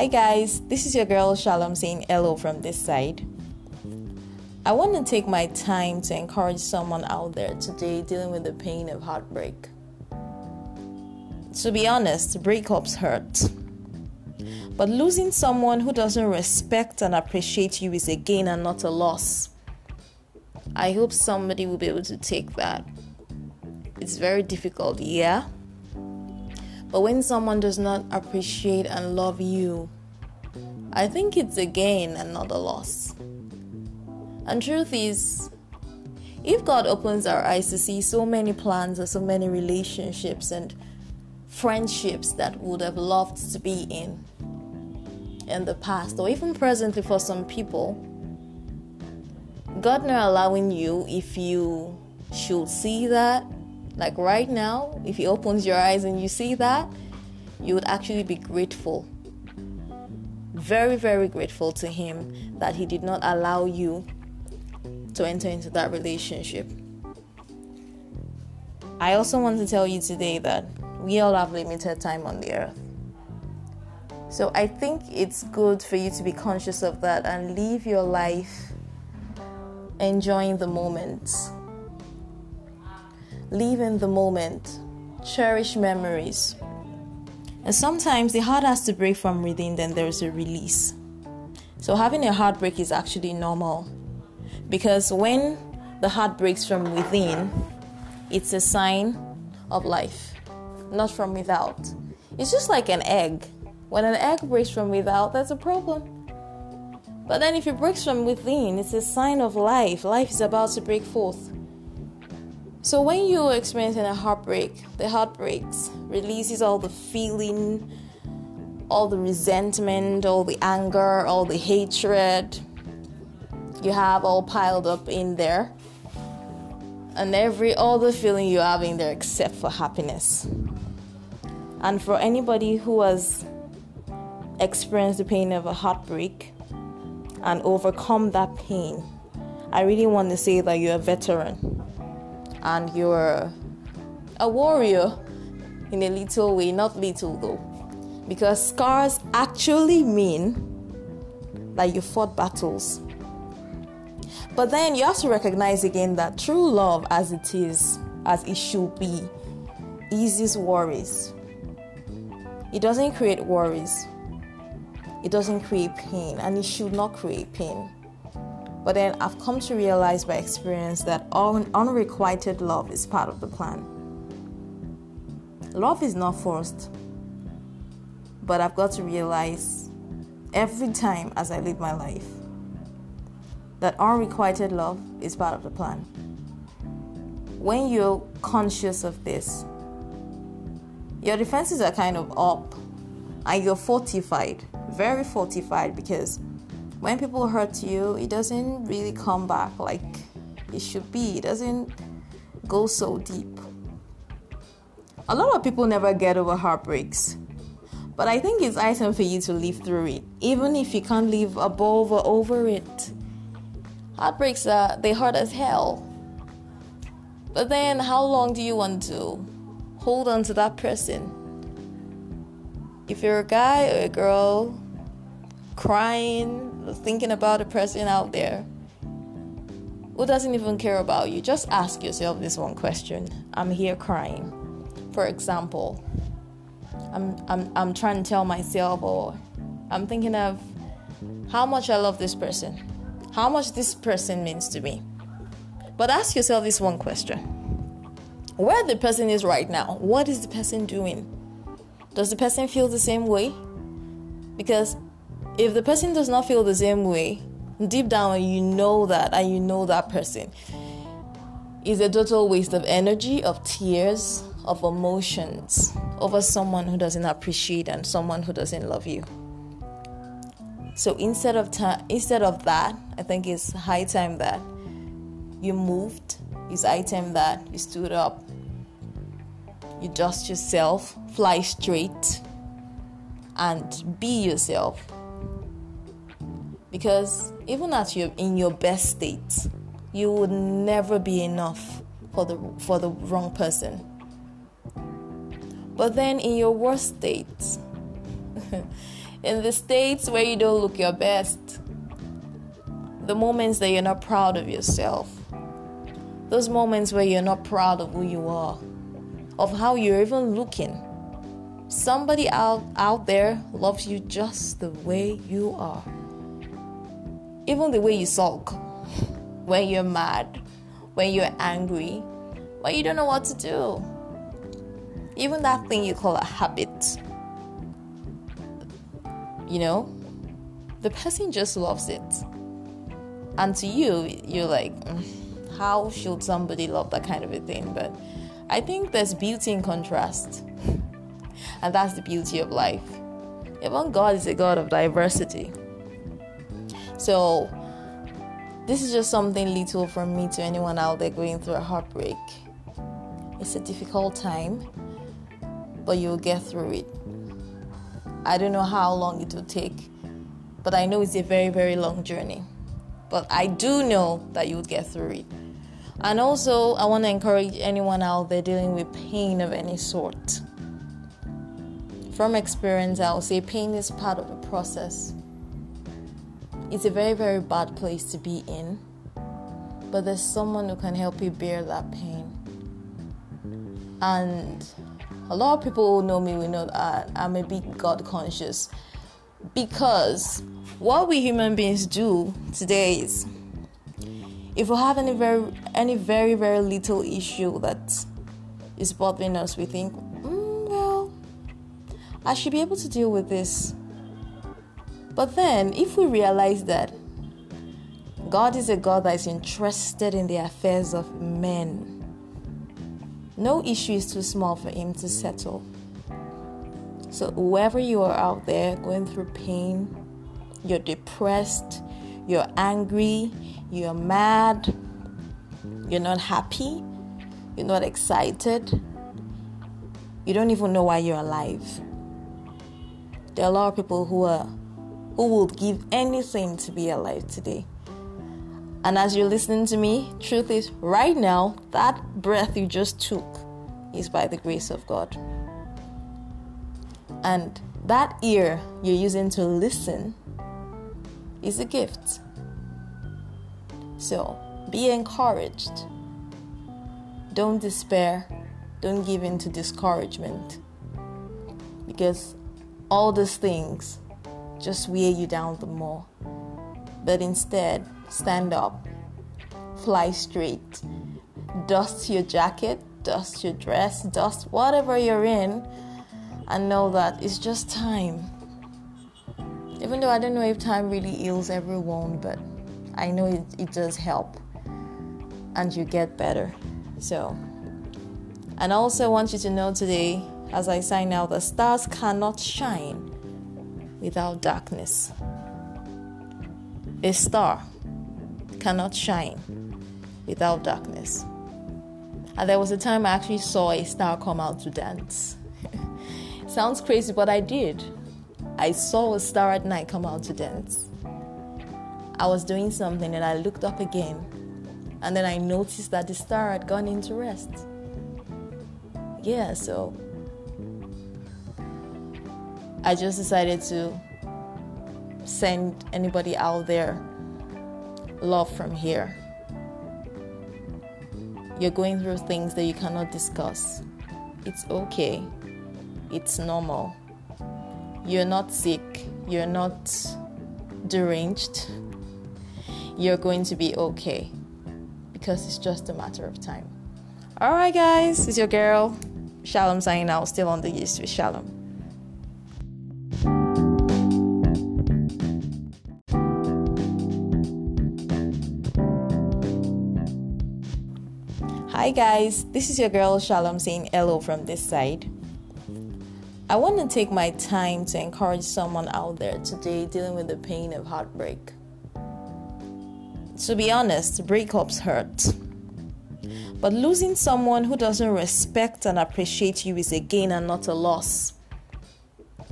Hi, guys, this is your girl Shalom saying hello from this side. I want to take my time to encourage someone out there today dealing with the pain of heartbreak. To be honest, breakups hurt. But losing someone who doesn't respect and appreciate you is a gain and not a loss. I hope somebody will be able to take that. It's very difficult, yeah? But when someone does not appreciate and love you, I think it's a gain and not a loss. And truth is, if God opens our eyes to see so many plans or so many relationships and friendships that would have loved to be in in the past or even presently for some people, God not allowing you if you should see that like right now, if He opens your eyes and you see that, you would actually be grateful. Very, very grateful to Him that He did not allow you to enter into that relationship. I also want to tell you today that we all have limited time on the earth. So I think it's good for you to be conscious of that and live your life enjoying the moments live in the moment, cherish memories. And sometimes the heart has to break from within, then there's a release. So having a heartbreak is actually normal because when the heart breaks from within, it's a sign of life, not from without. It's just like an egg. When an egg breaks from without, that's a problem. But then if it breaks from within, it's a sign of life. Life is about to break forth. So when you're experiencing a heartbreak, the heartbreaks releases all the feeling, all the resentment, all the anger, all the hatred you have all piled up in there. And every other feeling you have in there except for happiness. And for anybody who has experienced the pain of a heartbreak and overcome that pain, I really want to say that you're a veteran and you're a warrior in a little way, not little though, because scars actually mean that you fought battles. But then you have to recognize again that true love, as it is, as it should be, eases worries. It doesn't create worries. It doesn't create pain, and it should not create pain. But then I've come to realize by experience that un- unrequited love is part of the plan. Love is not forced, but I've got to realize every time as I live my life that unrequited love is part of the plan. When you're conscious of this, your defenses are kind of up and you're fortified, very fortified because when people hurt you, it doesn't really come back like it should be. It doesn't go so deep. A lot of people never get over heartbreaks. But I think it's time for you to live through it, even if you can't live above or over it. Heartbreaks are they hurt as hell. But then how long do you want to hold on to that person? If you're a guy or a girl crying thinking about a person out there who doesn't even care about you, just ask yourself this one question I'm here crying. For example, I'm, I'm, I'm trying to tell myself, or I'm thinking of how much I love this person, how much this person means to me. But ask yourself this one question Where the person is right now, what is the person doing? Does the person feel the same way? Because if the person does not feel the same way, deep down you know that and you know that person is a total waste of energy, of tears, of emotions over someone who doesn't appreciate and someone who doesn't love you. So instead of ta- instead of that, I think it's high time that you moved. It's high time that you stood up. You dust yourself, fly straight, and be yourself because even at your in your best state, you would never be enough for the for the wrong person. But then in your worst state, in the states where you don't look your best, the moments that you're not proud of yourself, those moments where you're not proud of who you are, of how you're even looking. Somebody out, out there loves you just the way you are. Even the way you sulk, when you're mad, when you're angry, when you don't know what to do. Even that thing you call a habit. You know, the person just loves it. And to you, you're like, mm, how should somebody love that kind of a thing? But I think there's beauty in contrast. and that's the beauty of life. Even God is a God of diversity. So, this is just something little from me to anyone out there going through a heartbreak. It's a difficult time, but you'll get through it. I don't know how long it will take, but I know it's a very, very long journey. But I do know that you'll get through it. And also, I want to encourage anyone out there dealing with pain of any sort. From experience, I'll say pain is part of the process. It's a very, very bad place to be in, but there's someone who can help you bear that pain. And a lot of people who know me will know that I'm a bit God conscious because what we human beings do today is if we have any very any very very little issue that is bothering us we think mm, well i should be able to deal with this but then if we realize that god is a god that is interested in the affairs of men no issue is too small for him to settle so whoever you are out there going through pain you're depressed, you're angry, you're mad, you're not happy, you're not excited, you don't even know why you're alive. There are a lot of people who are who will give anything to be alive today. And as you're listening to me, truth is right now, that breath you just took is by the grace of God. And that ear you're using to listen is a gift. So be encouraged. Don't despair. Don't give in to discouragement. Because all these things just wear you down the more. But instead, stand up, fly straight, dust your jacket, dust your dress, dust whatever you're in, and know that it's just time even though I don't know if time really heals every wound, but I know it, it does help and you get better. So, and I also want you to know today, as I sign out, the stars cannot shine without darkness. A star cannot shine without darkness. And there was a time I actually saw a star come out to dance. Sounds crazy, but I did. I saw a star at night come out to dance. I was doing something and I looked up again, and then I noticed that the star had gone into rest. Yeah, so I just decided to send anybody out there love from here. You're going through things that you cannot discuss. It's okay, it's normal. You're not sick. You're not deranged. You're going to be okay because it's just a matter of time. All right, guys, it's your girl, Shalom signing out, still on the East with Shalom. Hi guys, this is your girl Shalom saying hello from this side. I want to take my time to encourage someone out there today dealing with the pain of heartbreak. To be honest, breakups hurt. But losing someone who doesn't respect and appreciate you is a gain and not a loss.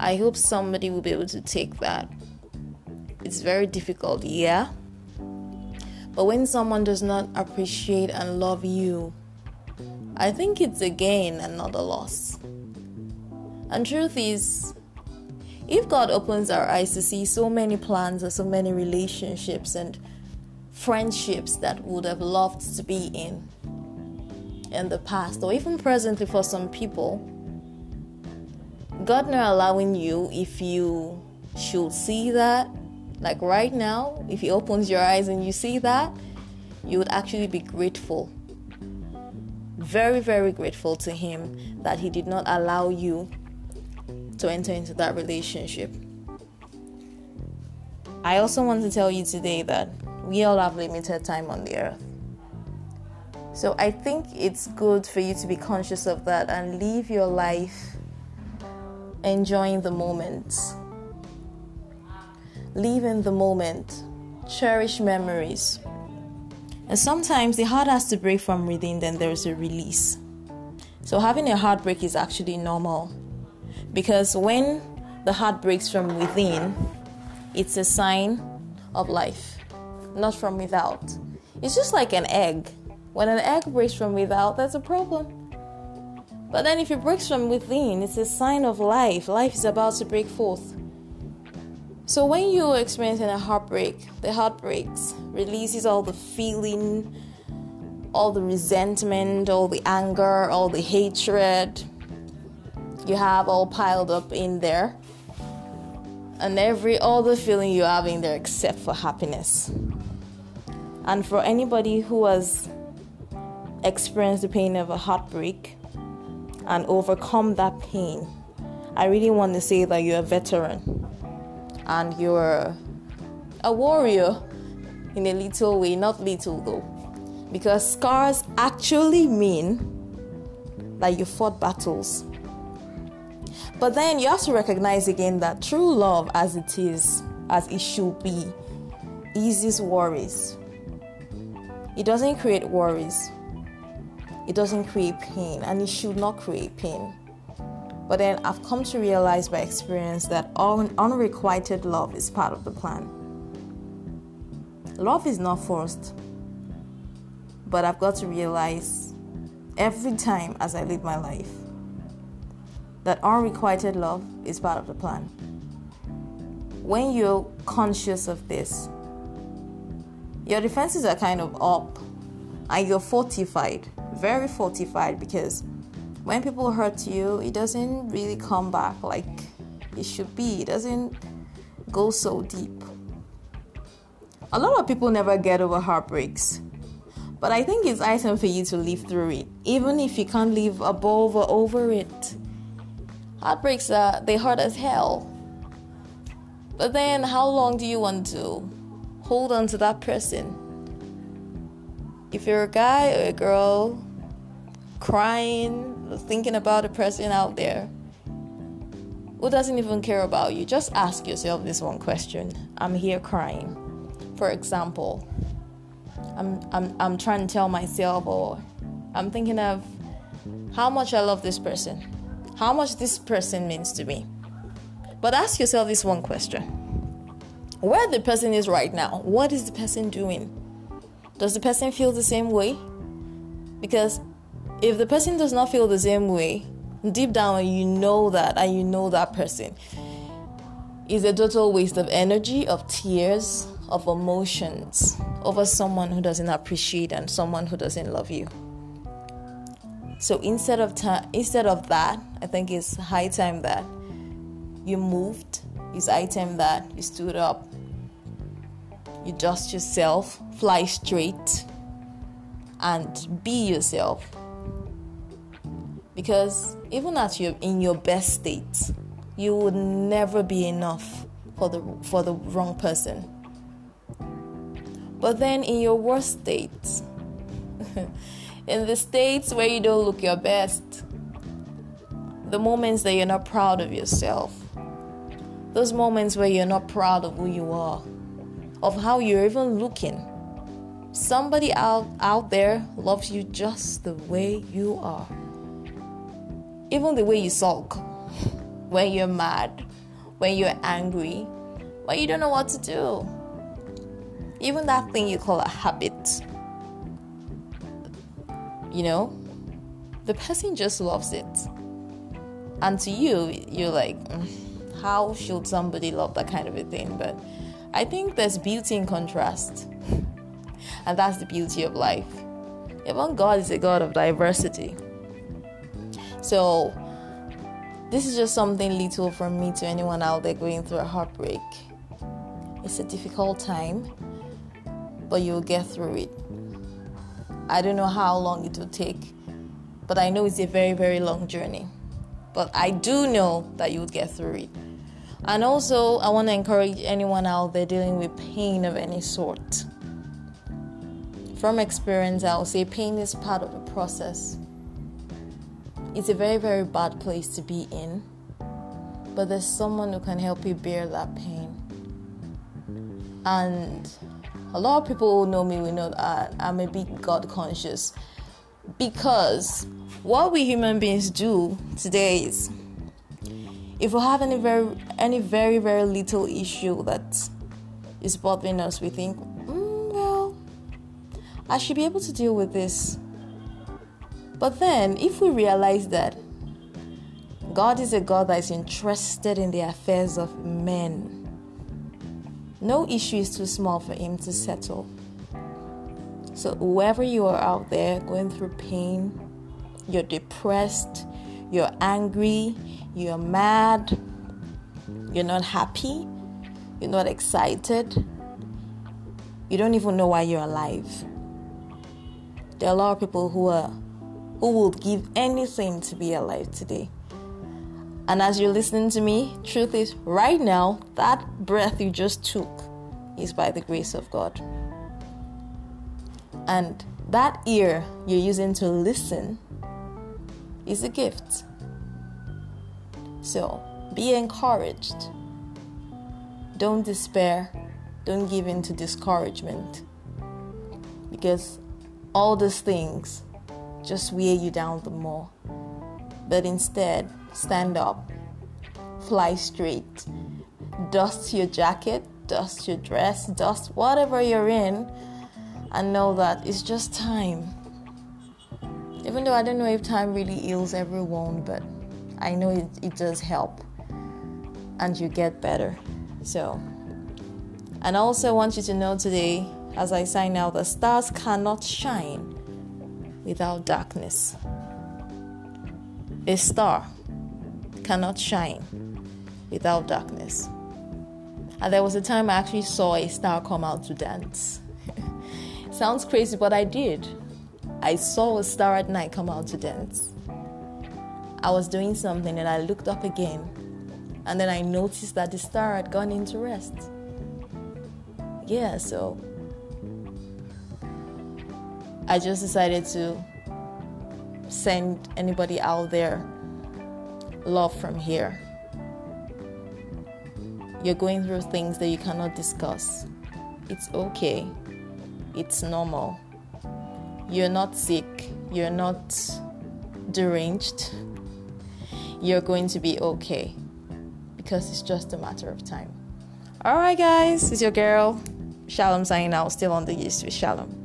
I hope somebody will be able to take that. It's very difficult, yeah. But when someone does not appreciate and love you, I think it's a gain and not a loss. And truth is, if God opens our eyes to see so many plans or so many relationships and friendships that would have loved to be in in the past or even presently for some people, God not allowing you if you should see that, like right now, if He opens your eyes and you see that, you would actually be grateful. Very, very grateful to Him that He did not allow you to enter into that relationship. I also want to tell you today that we all have limited time on the earth. So I think it's good for you to be conscious of that and live your life enjoying the moment. Live in the moment. Cherish memories. And sometimes the heart has to break from within, then there's a release. So having a heartbreak is actually normal. Because when the heart breaks from within, it's a sign of life, not from without. It's just like an egg. When an egg breaks from without, that's a problem. But then if it breaks from within, it's a sign of life. Life is about to break forth. So when you're experiencing a heartbreak, the heartbreaks releases all the feeling, all the resentment, all the anger, all the hatred, you have all piled up in there and every other feeling you have in there except for happiness. And for anybody who has experienced the pain of a heartbreak and overcome that pain, I really want to say that you're a veteran and you're a warrior in a little way, not little though. Because scars actually mean that you fought battles but then you have to recognize again that true love, as it is, as it should be, eases worries. It doesn't create worries, it doesn't create pain, and it should not create pain. But then I've come to realize by experience that un- unrequited love is part of the plan. Love is not forced, but I've got to realize every time as I live my life that unrequited love is part of the plan. When you're conscious of this, your defenses are kind of up and you're fortified, very fortified because when people hurt you, it doesn't really come back like it should be. It doesn't go so deep. A lot of people never get over heartbreaks. But I think it's time for you to live through it, even if you can't live above or over it. Heartbreaks are they hurt as hell. But then how long do you want to hold on to that person? If you're a guy or a girl crying, thinking about a person out there who doesn't even care about you, just ask yourself this one question. I'm here crying. For example, I'm I'm I'm trying to tell myself or I'm thinking of how much I love this person how much this person means to me. But ask yourself this one question Where the person is right now, what is the person doing? Does the person feel the same way? Because if the person does not feel the same way, deep down you know that and you know that person is a total waste of energy, of tears, of emotions over someone who doesn't appreciate and someone who doesn't love you. So instead of ta- instead of that, I think it's high time that you moved. It's high time that you stood up. You dust yourself, fly straight, and be yourself. Because even at your in your best state, you would never be enough for the for the wrong person. But then in your worst state, in the states where you don't look your best, the moments that you're not proud of yourself, those moments where you're not proud of who you are, of how you're even looking. Somebody out, out there loves you just the way you are. Even the way you sulk, when you're mad, when you're angry, when you don't know what to do. Even that thing you call a habit you know, the person just loves it. And to you, you're like, mm, how should somebody love that kind of a thing? But I think there's beauty in contrast. and that's the beauty of life. Even God is a God of diversity. So, this is just something little from me to anyone out there going through a heartbreak. It's a difficult time, but you'll get through it. I don't know how long it will take, but I know it's a very, very long journey. But I do know that you'll get through it. And also, I want to encourage anyone out there dealing with pain of any sort. From experience, I'll say pain is part of the process. It's a very, very bad place to be in, but there's someone who can help you bear that pain. And a lot of people who know me will know that I'm a bit God conscious because what we human beings do today is if we have any very any very very little issue that is bothering us we think mm, well i should be able to deal with this but then if we realize that god is a god that is interested in the affairs of men no issue is too small for him to settle so whoever you are out there going through pain you're depressed, you're angry, you're mad, you're not happy, you're not excited, you don't even know why you're alive. There are a lot of people who are who would give anything to be alive today. And as you're listening to me, truth is right now, that breath you just took is by the grace of God. And that ear you're using to listen is a gift. So be encouraged. Don't despair. Don't give in to discouragement. Because all these things just wear you down the more. But instead, stand up, fly straight, dust your jacket, dust your dress, dust whatever you're in, and know that it's just time even though I don't know if time really heals every wound, but I know it, it does help and you get better. So, and I also want you to know today, as I sign out, the stars cannot shine without darkness. A star cannot shine without darkness. And there was a time I actually saw a star come out to dance. Sounds crazy, but I did. I saw a star at night come out to dance. I was doing something and I looked up again, and then I noticed that the star had gone into rest. Yeah, so I just decided to send anybody out there love from here. You're going through things that you cannot discuss. It's okay, it's normal you're not sick, you're not deranged, you're going to be okay because it's just a matter of time. All right, guys, it's your girl, Shalom signing out, still on the East with Shalom.